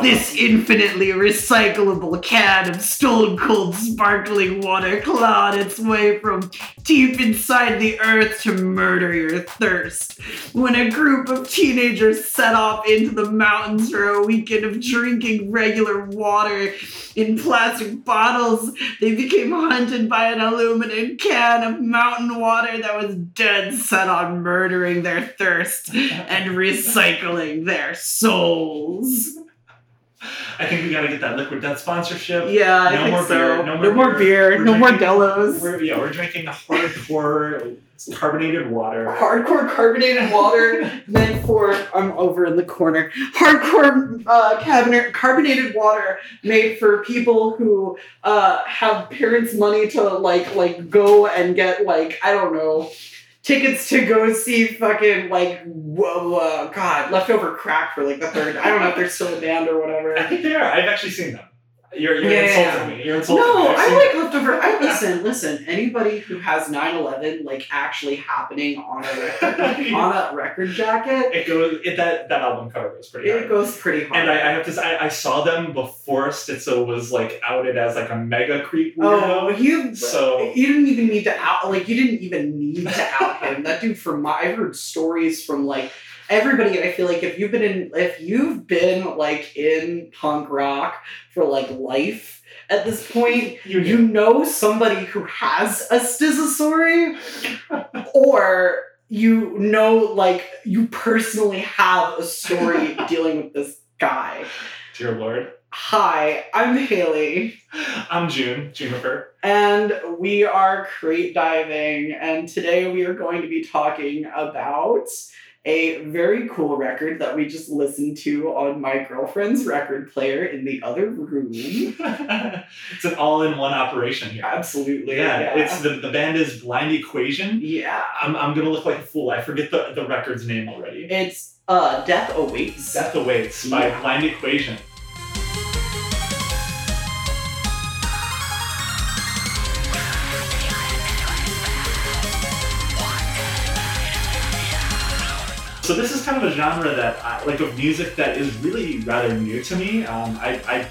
This infinitely recyclable can of stone cold sparkling water clawed its way from deep inside the earth to murder your thirst. When a group of teenagers set off into the mountains for a weekend of drinking regular water in plastic bottles, they became hunted by an aluminum can of mountain water that was dead set on murdering their thirst and recycling their souls. I think we gotta get that liquid death sponsorship. Yeah, I No think more so. beer, no more more beer. beer. No more Delos. We're, yeah, we're drinking hardcore carbonated water. Hardcore carbonated water meant for I'm over in the corner. Hardcore uh, cabinet carbonated water made for people who uh, have parents' money to like like go and get like I don't know tickets to go see fucking like whoa, uh, God leftover crack for like the third. I don't know if they're still a band or whatever. I think they are. I've actually seen them. You're, you're Yeah, yeah, me. You're insulting me. No, I like leftover. I listen, listen. Anybody who has 9-11 like actually happening on a record, on a record jacket, It goes. It, that that album cover goes pretty. it hard. goes pretty hard. And I, I have to say, I, I saw them before Stza was like outed as like a mega creep oh, weirdo. you So- you didn't even need to out like you didn't even need to out him. That dude from my I've heard stories from like everybody. I feel like if you've been in if you've been like in punk rock for like life at this point, you, you know somebody who has a stizosauri or you know like you personally have a story dealing with this guy dear lord. hi i'm Snailey I'm June Juniper. and we are crate diving and today we are going to be talking about a very cool record that we just listened to on my girlfriend's record player in the other room it's an all-in-one operation here. absolutely Yeah, it's the, the band is Blind Equation. yeah I'm, I'm gonna look like a fool. I forget the, the record's name already. it's uh death awaits Death Awaits by Yeah. Blind Equation. So this is kind of a genre that, I, like, of music that is really rather new to me. Um, I, I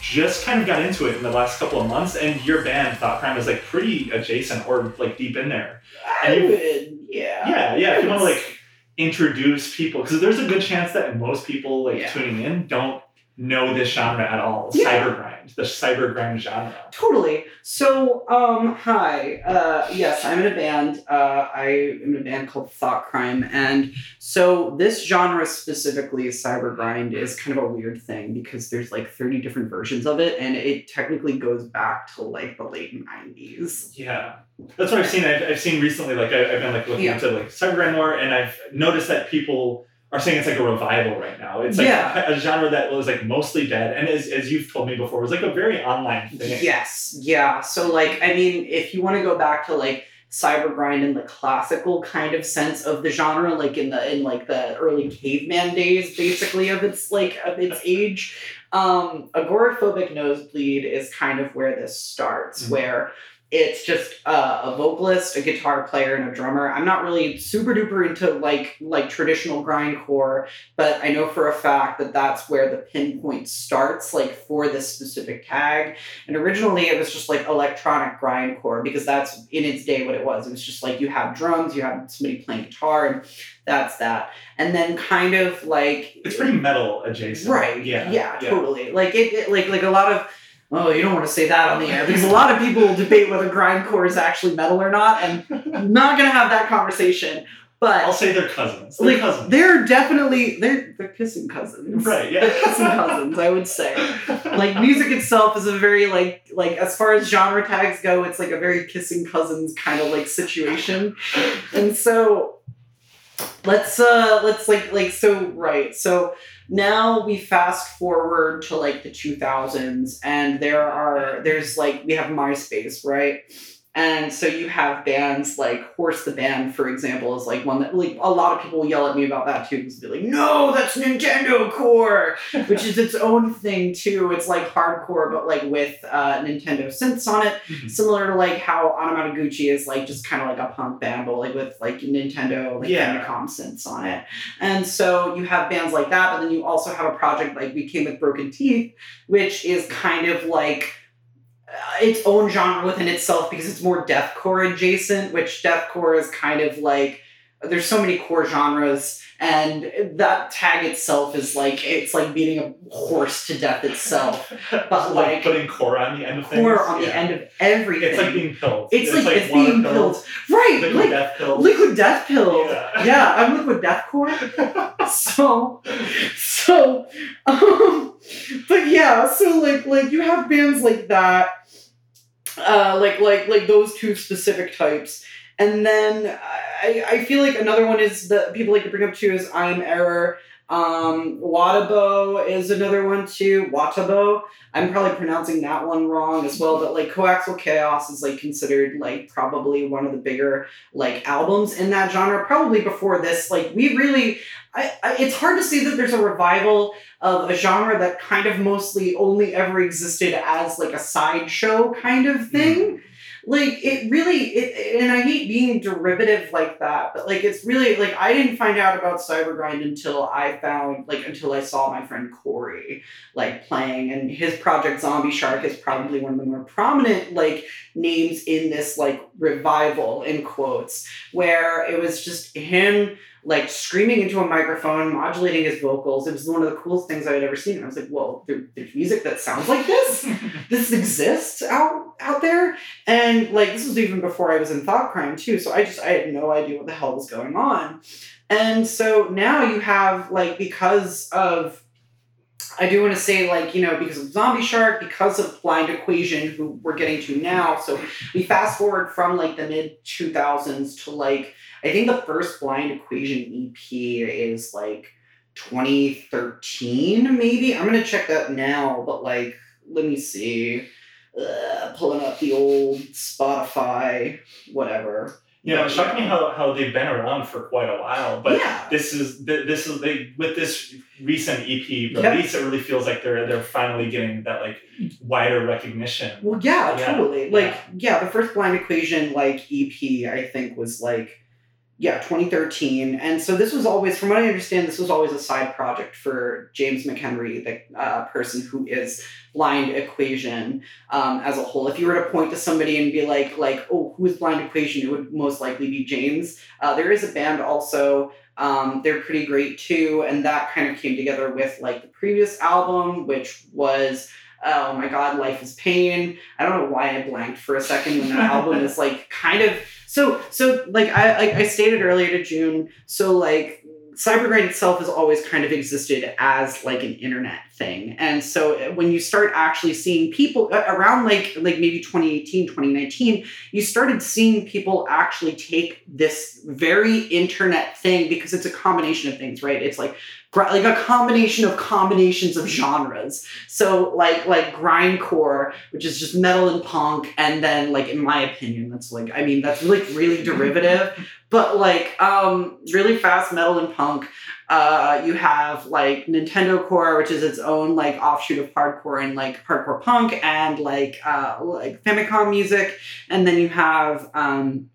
just kind of got into it in the last couple of months, and your band Thought Crime is like pretty adjacent or like deep in there. And you- would, yeah. Yeah, yeah. If you want to like introduce people, because there's a good chance that most people like Yeah. tuning in don't know this genre at all. Yeah. the cyber grind genre. Totally. So, um, hi. Uh, yes, I'm in a band. Uh, I am in a band called Thought Crime, and so this genre specifically, cyber grind, is kind of a weird thing because there's like 30 different versions of it, and it technically goes back to like the late 90s. Yeah, that's what I've seen. I've, I've seen recently. Like I, I've been like looking Yeah. into like cyber grind more, and I've noticed that people are saying it's like a revival right now. It's like Yeah. a genre that was like mostly dead, and as, as you've told me before, it was like a very online thing. Yes, yeah. So, like, I mean, if you want to go back to like cyber grind in the classical kind of sense of the genre, like in the in like the early caveman days, basically of its like of its age, um, agoraphobic nosebleed is kind of where this starts, Mhm. where it's just uh, a vocalist, a guitar player, and a drummer. I'm not really super duper into like like traditional grindcore, but I know for a fact that that's where the pinpoint starts, like for this specific tag. And originally it was just like electronic grindcore because that's in its day what it was. It was just like you have drums, you have somebody playing guitar, and that's that. And then kind of like It's pretty metal adjacent. right, Yeah. yeah, totally. Like it, it, like like a lot of. Oh, you don't want to say that on the air because a lot of people debate whether grindcore is actually metal or not, and I'm not gonna have that conversation. But I'll say they're cousins. They're like cousins. they're definitely they're they're kissing cousins. Right, yeah. They're kissing cousins, I would say. Like music itself is a very like like as far as genre tags go, it's like a very kissing cousins kind of like situation. And so let's uh let's like like so right. So now we fast forward to like the 2000s and there are there's like we have MySpace, right? And so you have bands like Horse the Band, for example, is like one that like a lot of people yell at me about that too, because they're like, no, that's Nintendo Core, which is its own thing too. It's like hardcore, but like with uh, Nintendo synths on it, Mhm. similar to like how Anamanaguchi is like just kind of like a punk band, but like with like Nintendo like Yeah. Famicom synths on it. And so you have bands like that, but then you also have a project like we came with Broken Teeth, which is kind of like its own genre within itself because it's more deathcore adjacent, which deathcore is kind of like there's so many core genres and that tag itself is like it's like beating a horse to death itself but like- like putting core on the end of things. core on the end of everything It's like being pilled. it's, like, it's water being pilled right Liquid like death pills. liquid death pill Yeah. yeah i'm liquid deathcore so so um but yeah so like like you have bands like that uh like like like those two specific types and then i i feel like another one is that people like to bring up too is i'm error. Um watabo is another one too. Watabo. I'm probably pronouncing that one wrong as well but like coaxial chaos is like considered like probably one of the bigger like albums in that genre probably before this. Like we really I, I it's hard to say that there's a revival of a genre that kind of mostly only ever existed as like a sideshow kind of thing like it really it and i hate being derivative like that but like it's really like i didn't find out about cybergrind until i found like until i saw my friend corey like playing and his project zombie shark is probably one of the more prominent like names in this like revival in quotes where it was just him like screaming into a microphone, modulating his vocals. It was one of the coolest things I had ever seen. And I was like, whoa, there, there's music that sounds like this? this exists out out there? And like this was even before I was in Thought Crime too. So I just I had no idea what the hell was going on. And so now you have like because of I do want to say, like, you know, because of Zombie Shark, because of Blind Equation, who we're getting to now. So we fast forward from like the mid 2000s to like, I think the first Blind Equation EP is like 2013, maybe. I'm going to check that now, but like, let me see. Uh, pulling up the old Spotify, whatever. You know, it shocked me how, how they've been around for quite a while, but yeah. this is this is they with this recent EP Yep. release, it really feels like they're they're finally getting that like wider recognition. Well, yeah, Yeah, totally. Like, yeah. yeah, the first Blind Equation like EP, I think, was like, yeah, 2013. And so this was always, from what I understand, this was always a side project for James McHenry, the uh, person who is Blind Equation um, as a whole. If you were to point to somebody and be like, like, oh, who is Blind Equation? It would most likely be James. Uh, there is a band also. Um, they're pretty great too, and that kind of came together with like the previous album, which was oh my god, Life is Pain. I don't know why I blanked for a second when that album is like kind of so so like I like I stated earlier to June, so like Cybergrind itself has always kind of existed as like an internet thing. And so when you start actually seeing people uh, around like like maybe 2018, 2019, you started seeing people actually take this very internet thing because it's a combination of things, right? It's like like a combination of combinations of genres. So like like grindcore, which is just metal and punk, and then like in my opinion, that's like I mean that's like really derivative, but like um really fast metal and punk. Uh, you have like Nintendo Core, which is its own like offshoot of hardcore and like hardcore punk, and like uh like Famicom music, and then you have um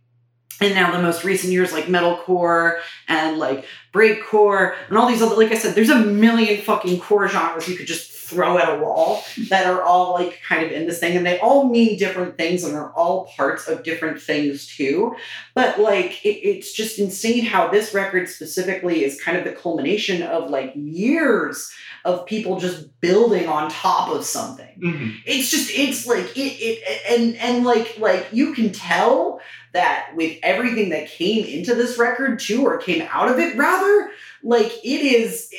and now the most recent years like metalcore and like breakcore and all these other like I said, there's a million fucking core genres you could just throw at a wall that are all like kind of in this thing and they all mean different things and are all parts of different things too. But like it, it's just insane how this record specifically is kind of the culmination of like years of people just building on top of something Mhm. it's just it's like it, it and and like like you can tell that with everything that came into this record too or came out of it rather like it is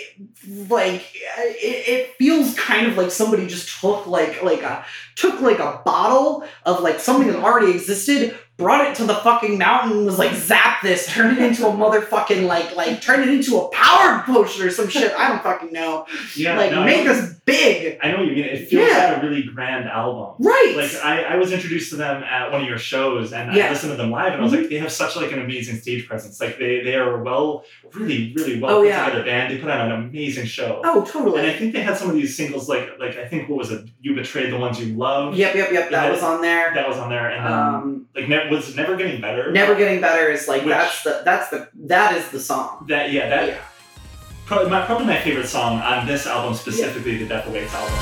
like it, it feels kind of like somebody just took like like a took like a bottle of like something that already existed brought it to the fucking mountain was like, zap this, turn it into a motherfucking like like turn it into a power potion or some shit. I don't fucking know. Yeah, like no, make us big. I know what you mean. It feels Yeah. like a really grand album. Right. Like I, I was introduced to them at one of your shows and Yeah. I listened to them live and I was like, they have such like an amazing stage presence. Like they, they are well, really, really well Oh, put yeah. together band. They put on an amazing show. oh, totally. And I think they had some of these singles like like I think what was it? You betrayed the ones you love. Yep, yep, yep. That was on there. That was on there, and then Um, like was never getting better. never getting better is like Which- that's the that's the that is the song. That yeah, that Yeah. probably my probably my favorite song on this album specifically, the Death Awaits album.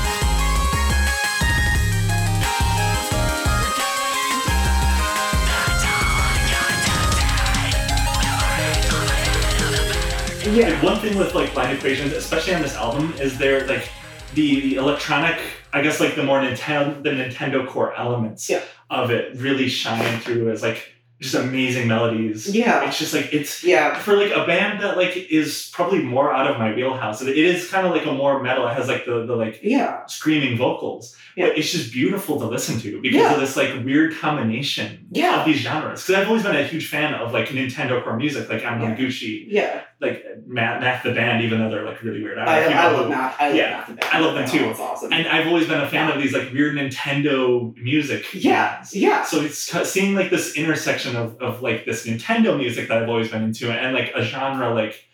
Yeah. Like, one thing with like Blind Equations, especially on this album, is there like the, the electronic, I guess like the more Nintendo the Nintendo core elements Yeah. of it really shine through as like just amazing melodies. Yeah. It's just like it's Yeah. for like a band that like is probably more out of my wheelhouse. It, it is kind of like a more metal. It has like the, the like Yeah. screaming vocals. Yeah. But it's just beautiful to listen to because Yeah. of this like weird combination Yeah. of these genres. Because I've always been a huge fan of like Nintendo core music, like Anamaguchi, Yeah. Like Math, Math the band, even though they're like really weird. don't I, I love Math. I love Yeah. Math the Band. I love them too. It's awesome. And I've always been a fan of these like weird Nintendo music. yeah. bands. Yeah. So it's seeing like this intersection of, of like this Nintendo music that I've always been into and like a genre like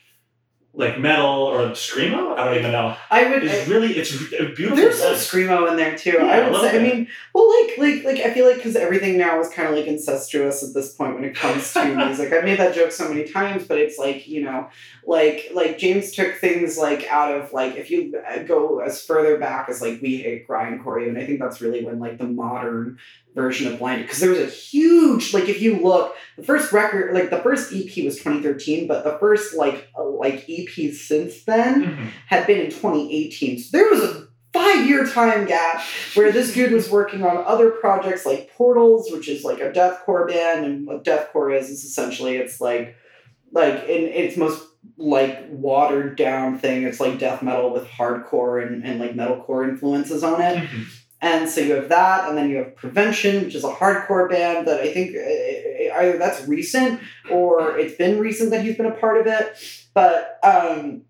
like metal or screamo. I don't even know. I would. It's really it's beautiful. There's some screamo in there too. Yeah, I would say. I mean, well, like, like, like, I feel like because everything now is kind of like incestuous at this point when it comes to music. I've made that joke so many times, but it's like you know, like, like James took things like out of like if you uh, go as further back as like we hate grindcore, and I think that's really when like the modern version of blinded because there was a huge like if you look the first record like the first ep was 2013 but the first like uh, like ep since then Mhm. had been in 2018. So there was a five year time gap where this dude was working on other projects like Portals, which is like a deathcore band, and what deathcore is is essentially it's like like in its most like watered down thing. It's like death metal with hardcore and, and like metalcore influences on it. Mhm. And so you have that, and then you have Prevention, which is a hardcore band that I think uh, either that's recent or it's been recent that he's been a part of it. But um,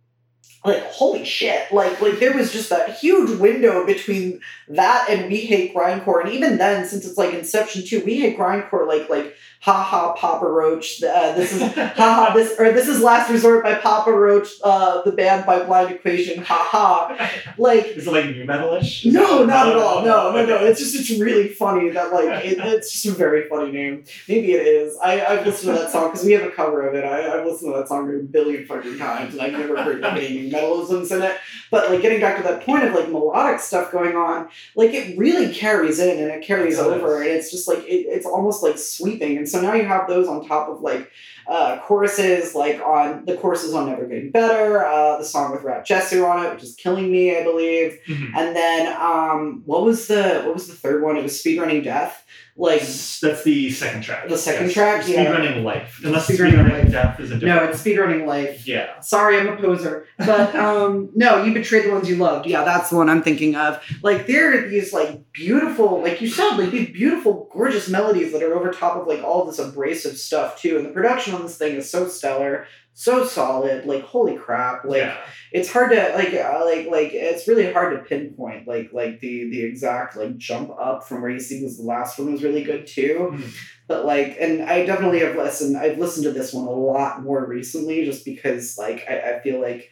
like holy shit, like like there was just that huge window between that and We Hate Grindcore, and even then, since it's like Inception two, We Hate Grindcore, like like haha Papa Roach, uh, this is haha this or this is Last Resort by Papa Roach, uh, the band by Blind Equation, haha, like Is it like new metalish? no, not at all. No, no, no. It's just it's really funny that like it, it's just a very funny name. Maybe it is. I I've listened to that song because we have a cover of it. I I've listened to that song a billion fucking times and I've never heard any metalisms in it. But like getting back to that point of like melodic stuff going on, like it really carries in and it carries It over and it's just like it, it's almost like sweeping. And so now you have those on top of like uh, choruses like on the choruses on Never Getting Better, uh, the song with Rat Jesu on it, which is Killing Me, I believe. Mhm. And then um, what was the what was the third one? It was Speedrunning Death. Like That's the second track. The second Yes. track? Yeah. Speedrunning Life. Unless Speedrunning Life. Death is a different. no, it's Speedrunning Life. yeah. Sorry, I'm a poser. But um, no, you betrayed the ones you loved. Yeah, that's the one I'm thinking of. Like there are these like beautiful, like you said, like these beautiful, gorgeous melodies that are over top of like all this abrasive stuff too. And the production on this thing is so stellar, so solid. Like holy crap! Like yeah. it's hard to like uh, like like it's really hard to pinpoint like like the the exact like jump up from where you see because the last one was really good too Mhm. but like and i definitely have listened i've listened to this one a lot more recently just because like i, I feel like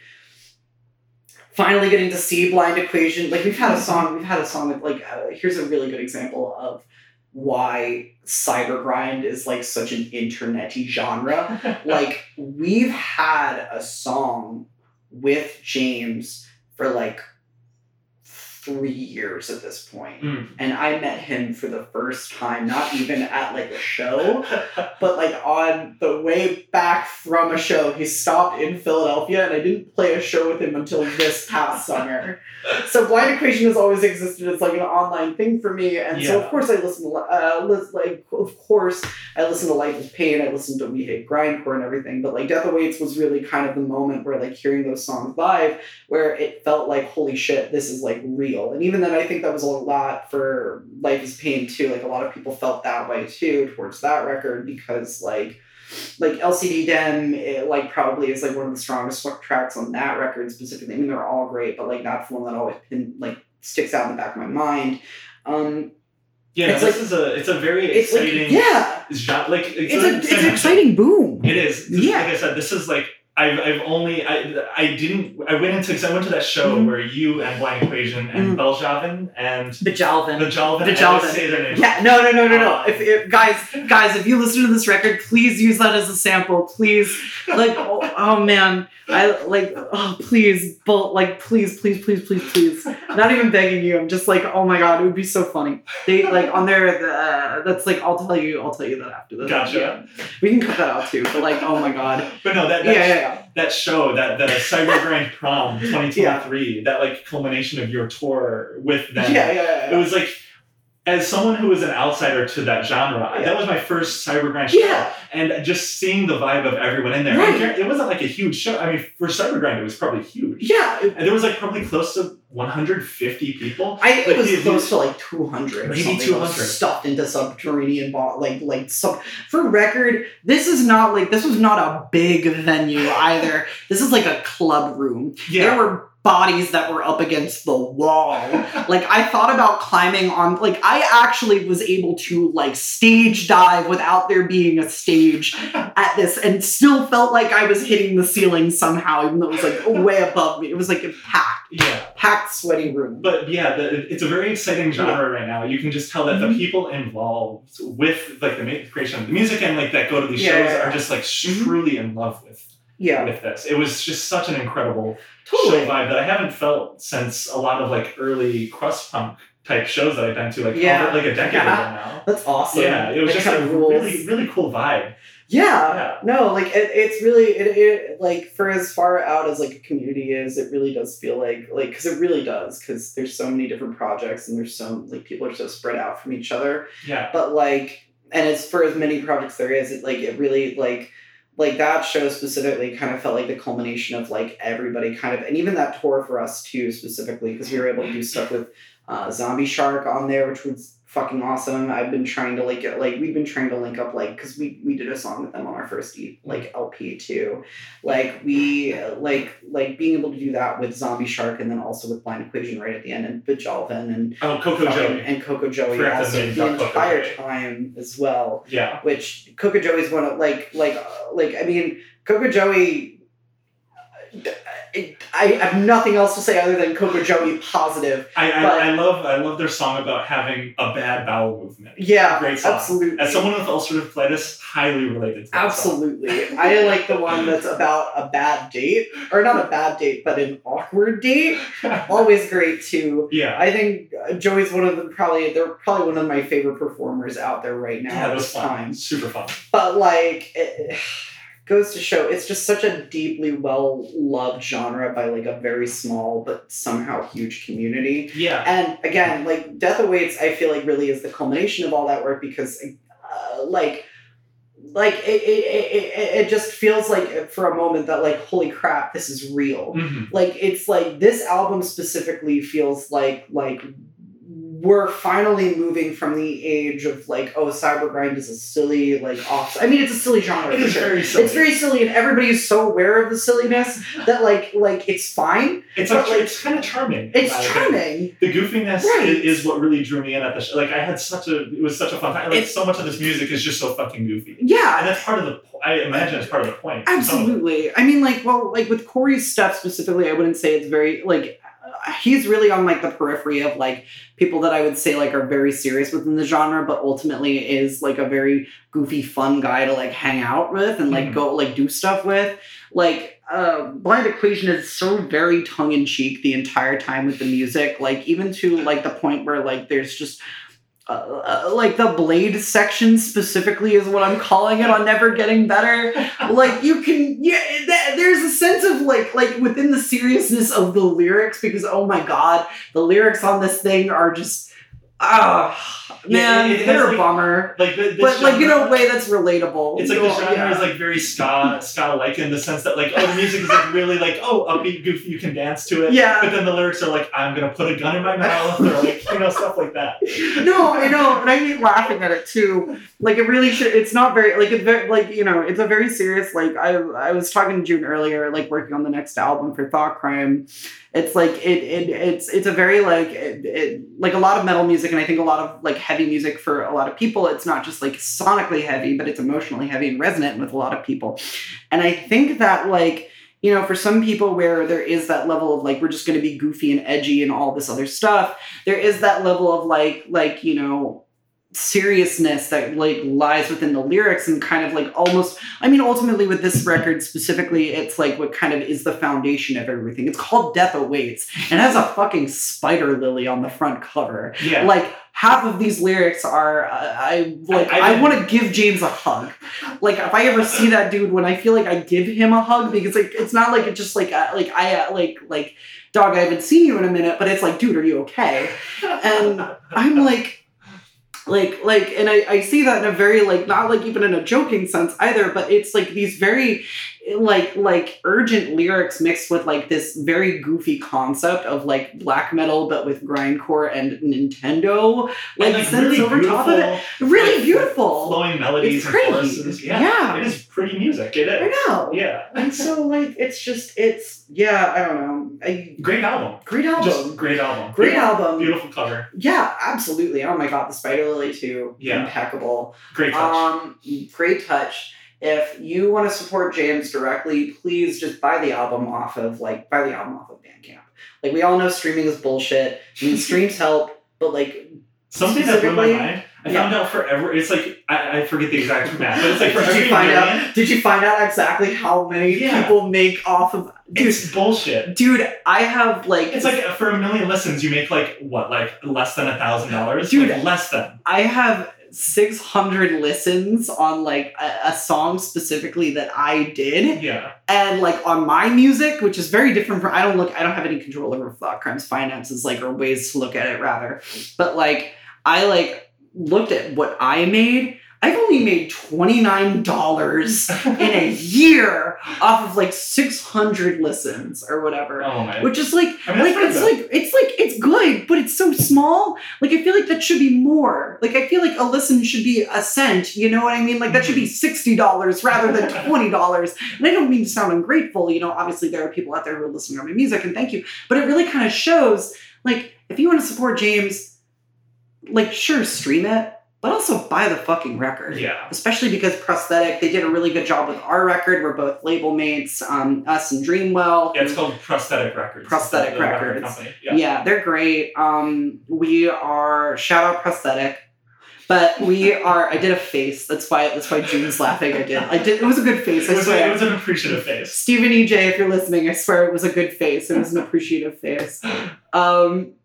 finally getting to see blind equation like we've had a song we've had a song with like uh, here's a really good example of why cyber grind is like such an internety genre. Like we've had a song with James for like three years at this point. Mm. And I met him for the first time, not even at like a show, but like on the way back from a show. He stopped in Philadelphia and I didn't play a show with him until this past summer. So Blind Equation has always existed as like an online thing for me. And so of course I listen to uh like of course I listen to Life is Pain, I listen to We Hate Grindcore and everything, but like Death Awaits was really kind of the moment where like hearing those songs live where it felt like holy shit, this is like real And even then, I think that was a lot for Life is Pain too. Like a lot of people felt that way too towards that record because like like LCD Dem, it, like probably is like one of the strongest tracks on that record specifically. I mean, they're all great, but like that's the one that always pin, like sticks out in the back of my mind. Um, Yeah, It's this like- is a it's a very it's like exciting yeah, genre. Like it's, it's a, a it's an exciting boom. It is. This- Yeah. Like I said, this is like I've, I've only I I didn't I went into because I went to that show Mhm. where you and Blind Equation and Mhm. Beljavan and I Bajalvan. always say their names. Yeah, no, no, no, no, no. Um, If, if guys, guys, if you listen to this record, please use that as a sample. Please, like, oh, oh man, I like, oh please, but like, please, please, please, please, please. Not even begging you. I'm just like, oh my god, it would be so funny. They like on there. Uh, that's like, I'll tell you, I'll tell you that after this. Gotcha. Yeah. We can cut that out too. But like, oh my god. But no, that Yeah, that, yeah, yeah. That show, that that Cyber Grand Prom 2023, that like culmination of your tour with them. Yeah, yeah, yeah. It was like as someone who was an outsider to that genre, Yeah. that was my first Cybergrind show. Yeah. And just seeing the vibe of everyone in there. Right. It wasn't like a huge show. I mean, for Cybergrind, it was probably huge. Yeah, And there was like probably close to 150 people. I think Like, it was close to like 200 Maybe 200. stuffed into subterranean bo- like like sub for record this is not like this was not a big venue either this is like a club room Yeah. there were bodies that were up against the wall like i thought about climbing on like i actually was able to like stage dive without there being a stage at this and still felt like i was hitting the ceiling somehow even though it was like way above me it was like a packed yeah. packed sweaty room But yeah, the, it's a very exciting genre right now. You can just tell that Mhm. the people involved with like the creation of the music and like that go to these Yeah, shows yeah, yeah. are just like Mhm. truly in love with yeah with this. It was just such an incredible totally show vibe that I haven't felt since a lot of like early crust punk type shows that I've been to like Yeah. over like a decade Yeah. ago now. That's awesome. Yeah, it was That just a rules. really really cool vibe. Yeah. Yeah. No, like it, it's really it, it like for as far out as like a community is, it really does feel like like because it really does because there's so many different projects and there's so like people are so spread out from each other. Yeah. But like, and it's for as many projects there is, it like it really like like that show specifically kind of felt like the culmination of like everybody kind of and even that tour for us too specifically because we were able to do stuff with uh, Zombie Shark on there which was fucking awesome. I've been trying to like get like we've been trying to link up like because we we did a song with them on our first E- like LP too. Like we like like being able to do that with Zombie Shark and then also with Blind Equation right at the end and Bajalvin and Oh, Coco Joey. and Coco Joey Forgot to also name the Coco entire Joey. time as well Yeah. which Coco Joey's one of like like uh, like I mean Coco Joey. I, have nothing else to say other than Coco Joey positive. I, I, But- I love I love their song about having a bad bowel movement. Yeah, Great song. absolutely. As someone with ulcerative colitis, highly related to. Absolutely. I like the one that's about a bad date, or not a bad date, but an awkward date. Always great too. yeah. I think Joey's one of the probably they're probably one of my favorite performers out there right now Yeah, at that was fun. time. Super fun. but like it goes to show it's just such a deeply well loved genre by like a very small but somehow huge community Yeah. and again like death awaits i feel like really is the culmination of all that work because uh, like like it, it, it, it, just feels like for a moment that like holy crap this is real Mhm. like it's like this album specifically feels like like we're finally moving from the age of like oh cyber grind is a silly like off i mean it's a silly genre It is sure. very silly. it's very silly and everybody is so aware of the silliness that like like it's fine It's but, like, like, it's kind of charming. it's charming The goofiness Right. i- is, what really drew me in at the show. Like I had such a it was such a fun time. Like It's- so much of this music is just so fucking goofy, Yeah, and that's part of the. I imagine it's part of the point. Absolutely. I mean, like, well, like with Corey's stuff specifically, I wouldn't say it's very like he's really on like the periphery of like people that I would say like are very serious within the genre, but ultimately is like a very goofy, fun guy to like hang out with and like Mhm. go like do stuff with. Like, uh, Blind Equation is so very tongue in cheek the entire time with the music, like even to like the point where like there's just uh, uh, like the blade section specifically is what I'm calling it on Never Getting Better. Like you can, yeah, th- there's a sense of like, like within the seriousness of the lyrics because oh my god, the lyrics on this thing are just Yeah, man, it- it a like- bummer. Like the, But like in a way that's relatable. It's like the genre yeah. is like very ska ska like in the sense that like oh the music is like really like oh upbeat goofy you can dance to it Yeah. but then the lyrics are like I'm gonna put a gun in my mouth or like you know stuff like that no, I know, and I hate laughing at it too. Like it really should. It's not very like it's very like you know it's a very serious. Like I I was talking to June earlier, like working on the next album for Thought Crime. It's like it, it it's it's a very like it, it, like a lot of metal music, and I think a lot of like heavy music for a lot of people. It's not just like sonically heavy, but it's emotionally heavy and resonant with a lot of people. And I think that like you know, for some people where there is that level of like we're just going to be goofy and edgy and all this other stuff, there is that level of like like you know seriousness that like lies within the lyrics and kind of like almost i mean ultimately with this record specifically it's like what kind of is the foundation of everything. It's called death awaits. And has a fucking spider lily on the front cover. Yeah. Like half of these lyrics are uh, i like I- I i, want to give james a hug. Like if i ever see that dude when i feel like i give him a hug because like it's not like it's just like uh, like i uh, like like dog i haven't seen you in a minute but it's like dude are you okay? And i'm like like like and I, I see that in a very like not like even in a joking sense either but it's like these very like like urgent lyrics mixed with like this very goofy concept of like black metal but with grindcore and nintendo. Like, and, like really over top of it. beautiful, really like, beautiful. flowing melodies It's and choruses. Yeah, Yeah. it is pretty music. It is. I know. Yeah. And so like it's just it's yeah i don't know. A great album. Great album. Just great album. Great beautiful, album. Beautiful cover. Yeah absolutely. Oh my god the spider lily too. Yeah. impeccable. Great touch. Um, great touch. If you want to support James directly, please just buy the album off of like buy the album off of Bandcamp. Like we all know streaming is bullshit. I mean streams help, but like something that blew my mind I Yeah. found out forever it's like I, I forget the exact math but it's like for did every you find million, out did you find out exactly how many Yeah. people make off of dude it's bullshit dude, I have like It's like for a million listens, you make like what, like less than a thousand dollars? Dude. Like, less than. I have 600 listens on like a, a song specifically that I did. Yeah. and like on my music, which is very different from I don't look I don't have any control over Thought Crimes finances like or ways to look at it rather. But like I like looked at what I made. I've only made $29 in a year off of like 600 listens or whatever. oh my. Which is like I mean, like it's good. like it's like it's good, but it's so small. Like I feel like that should be more. Like I feel like a listen should be a cent. You know what I mean? Like that should be mm-hmm. sixty dollars rather than twenty dollars. And I don't mean to sound ungrateful. You know, obviously there are people out there who are listening to my music, and thank you. But it really kind of shows, like, if you want to support James, like, sure, stream it, but also buy the fucking record yeah. especially because prosthetic they did a really good job with our record we're both label mates um, us and dreamwell Yeah, it's called Prosthetic Records. Prosthetic The record Records. company. yeah. Yeah. they're great um, we are shout out prosthetic but we are i did a face that's why that's why june's laughing i did i did it was a good face It i was, a, it was an appreciative face. Stephen EJ, if you're listening, I swear it was a good face. It was an appreciative face. Um,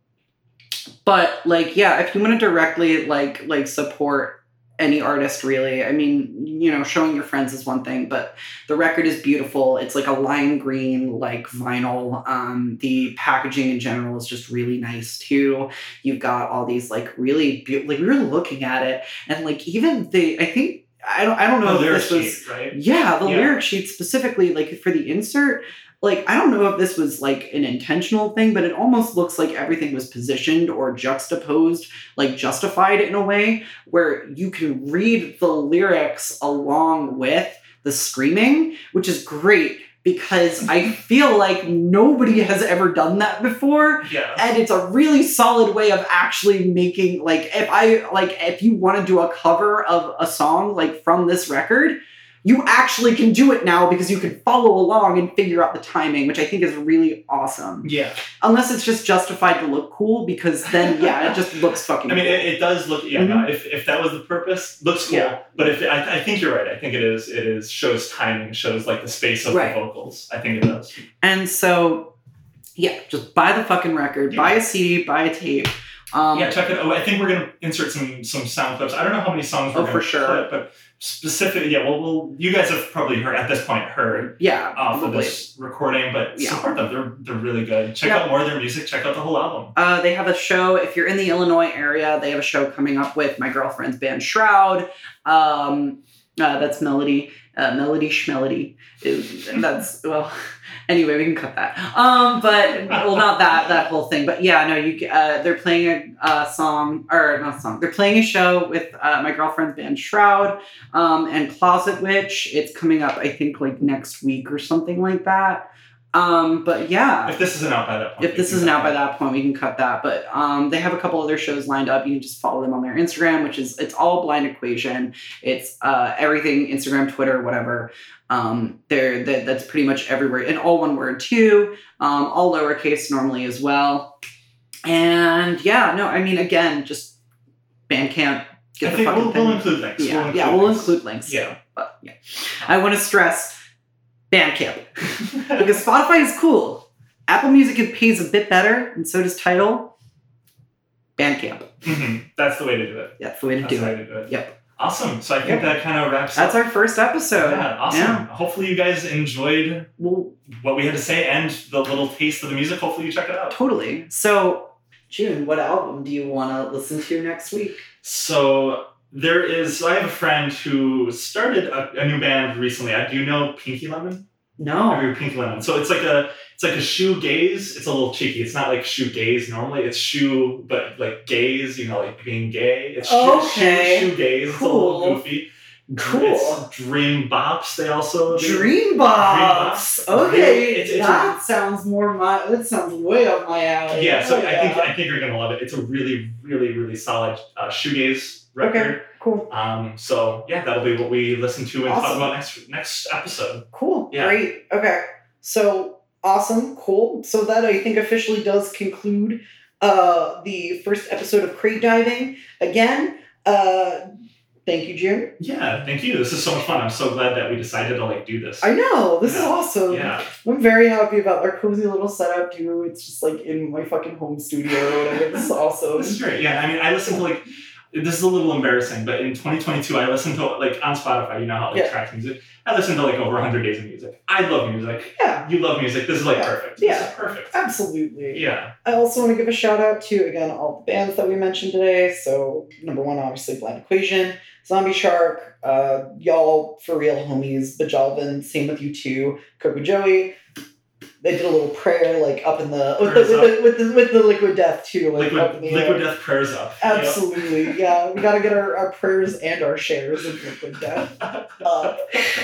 but like, yeah, if you want to directly like like support any artist, really, I mean, you know, showing your friends is one thing, but the record is beautiful. It's like a lime green like vinyl. Um, the packaging in general is just really nice too. You've got all these like really beautiful. Like we were looking at it, and like even the I think. I don't. I don't know The if lyric this was. sheet, right? Yeah, the Yeah. lyric sheet specifically, like for the insert, like I don't know if this was like an intentional thing, but it almost looks like everything was positioned or juxtaposed, like justified in a way where you can read the lyrics along with the screaming, which is great because I feel like nobody has ever done that before Yeah. and it's a really solid way of actually making like if i like if you want to do a cover of a song like from this record you actually can do it now because you can follow along and figure out the timing which i think is really awesome Yeah. unless it's just justified to look cool because then yeah it just looks fucking I mean, cool. it, it does look. Yeah. No, if, if that was the purpose, looks cool. Yeah. But if I, I think you're right. I think it is. It is shows timing. Shows like the space of Right. the vocals. I think it does. And so, yeah, just buy the fucking record, buy a CD, buy a tape, Um, yeah, check it out. I think we're gonna insert some some sound clips. I don't know how many songs we're Oh, gonna for sure. put, but specifically, yeah. Well, we'll you guys have probably heard at this point heard yeah, off of this recording, but Yeah. support them. They're they're really good. Check Yeah. out more of their music. Check out the whole album. Uh, they have a show. If you're in the Illinois area, they have a show coming up with my girlfriend's band Shroud. Um, uh, that's Melody, uh, Melody Schmelody. That's well. Anyway, we can cut that. Um, but well, not that that whole thing. But yeah, no, you. Uh, they're playing a, uh song or not a song. They're playing a show with uh, my girlfriend's band Shroud um, and Closet Witch. It's coming up, I think, like next week or something like that. Um, but yeah, If this isn't out by that point, if this isn't out by that point, we can cut that. But um, they have a couple other shows lined up. You can just follow them on their Instagram, which is it's all Blind Equation. It's uh, everything Instagram, Twitter, whatever. Um, they're that, that's pretty much everywhere, and all one word too. Um, all lowercase normally as well. And yeah, no, I mean again, just Bandcamp. I Get the think fucking we'll, thing. we'll include links. yeah, yeah, we'll include links. Yeah. but yeah, I want to stress Bandcamp because Spotify is cool. Apple Music it pays a bit better, and so does Tidal. Bandcamp. Mhm. That's the way to do it. That's the way to That's do the way it. to do it. Yep. Awesome. So I think Yep. that kind of wraps That's up. our first episode. yeah, awesome. Yeah. Hopefully you guys enjoyed Well, what we had to say and the little taste of the music. Hopefully you check it out. totally. So, June, what album do you want to listen to next week? So there is. I have a friend who started a, a new band recently. I do you know Pinky Lemon. No. heard Pinky Lemon. So it's like a it's like a shoe gaze. It's a little cheeky. It's not like shoe gaze normally. It's shoe, but like gaze. You know, like being gay. It's Okay. shoe, shoe gaze. It's a Cool. little goofy. Cool. It's Dream Bops. They also do. Dreambox. Dreambox. Okay, It's- it's that sounds more my. That sounds way up my alley. Yeah, so Oh, I think I think you're gonna love it. It's a really, really, really solid uh, shoegaze record. Okay. cool. Um, so yeah, that'll be what we listen to and talk about next next episode. Cool. Yeah. Great. Okay. So awesome. Cool. So that I think officially does conclude uh the first episode of Crate Diving. Again, uh thank you, Jim. Yeah, thank you. This is so much fun. I'm so glad that we decided to like do this. I know, this is awesome. yeah, I'm very happy about our cozy little setup too. It's just like in my fucking home studio or whatever. This is awesome. this is great. Yeah, I mean, I listen to like this is a little embarrassing, but in 2022, I listened to like on Spotify. You know how like, Yeah. tracks music. I listened to like over 100 days of music. I love music. Yeah, You love music. This is like Yeah. perfect. Yeah. This is perfect. absolutely. Yeah. I also want to give a shout out to again all the bands that we mentioned today. So number one, obviously Blind Equation, Zombie Shark, uh, y'all for real homies, Bajalvin, same with you too, Coco Joey. They did a little prayer like up in the with the, with the, with the with the liquid death too, like up in Liquid, the liquid air. death prayers up. Yep. Absolutely, yeah. We gotta get our, our prayers and our shares of liquid death. Uh,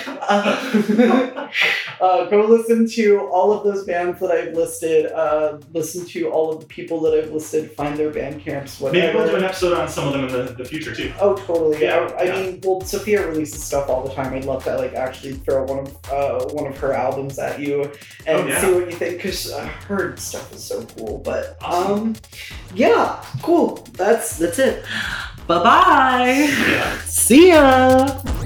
uh, uh, go listen to all of those bands that I've listed. Uh, listen to all of the people that I've listed. Find their band camps. Maybe we'll do an episode on some of them in the, the future too. Oh, totally. Yeah, I, I yeah. mean, well, Sophia releases stuff all the time. I'd love to like actually throw one of uh, one of her albums at you and Oh, yeah. See what you think because I heard stuff is so cool. But um, yeah, cool. That's that's it. Bye bye. Yeah. See ya.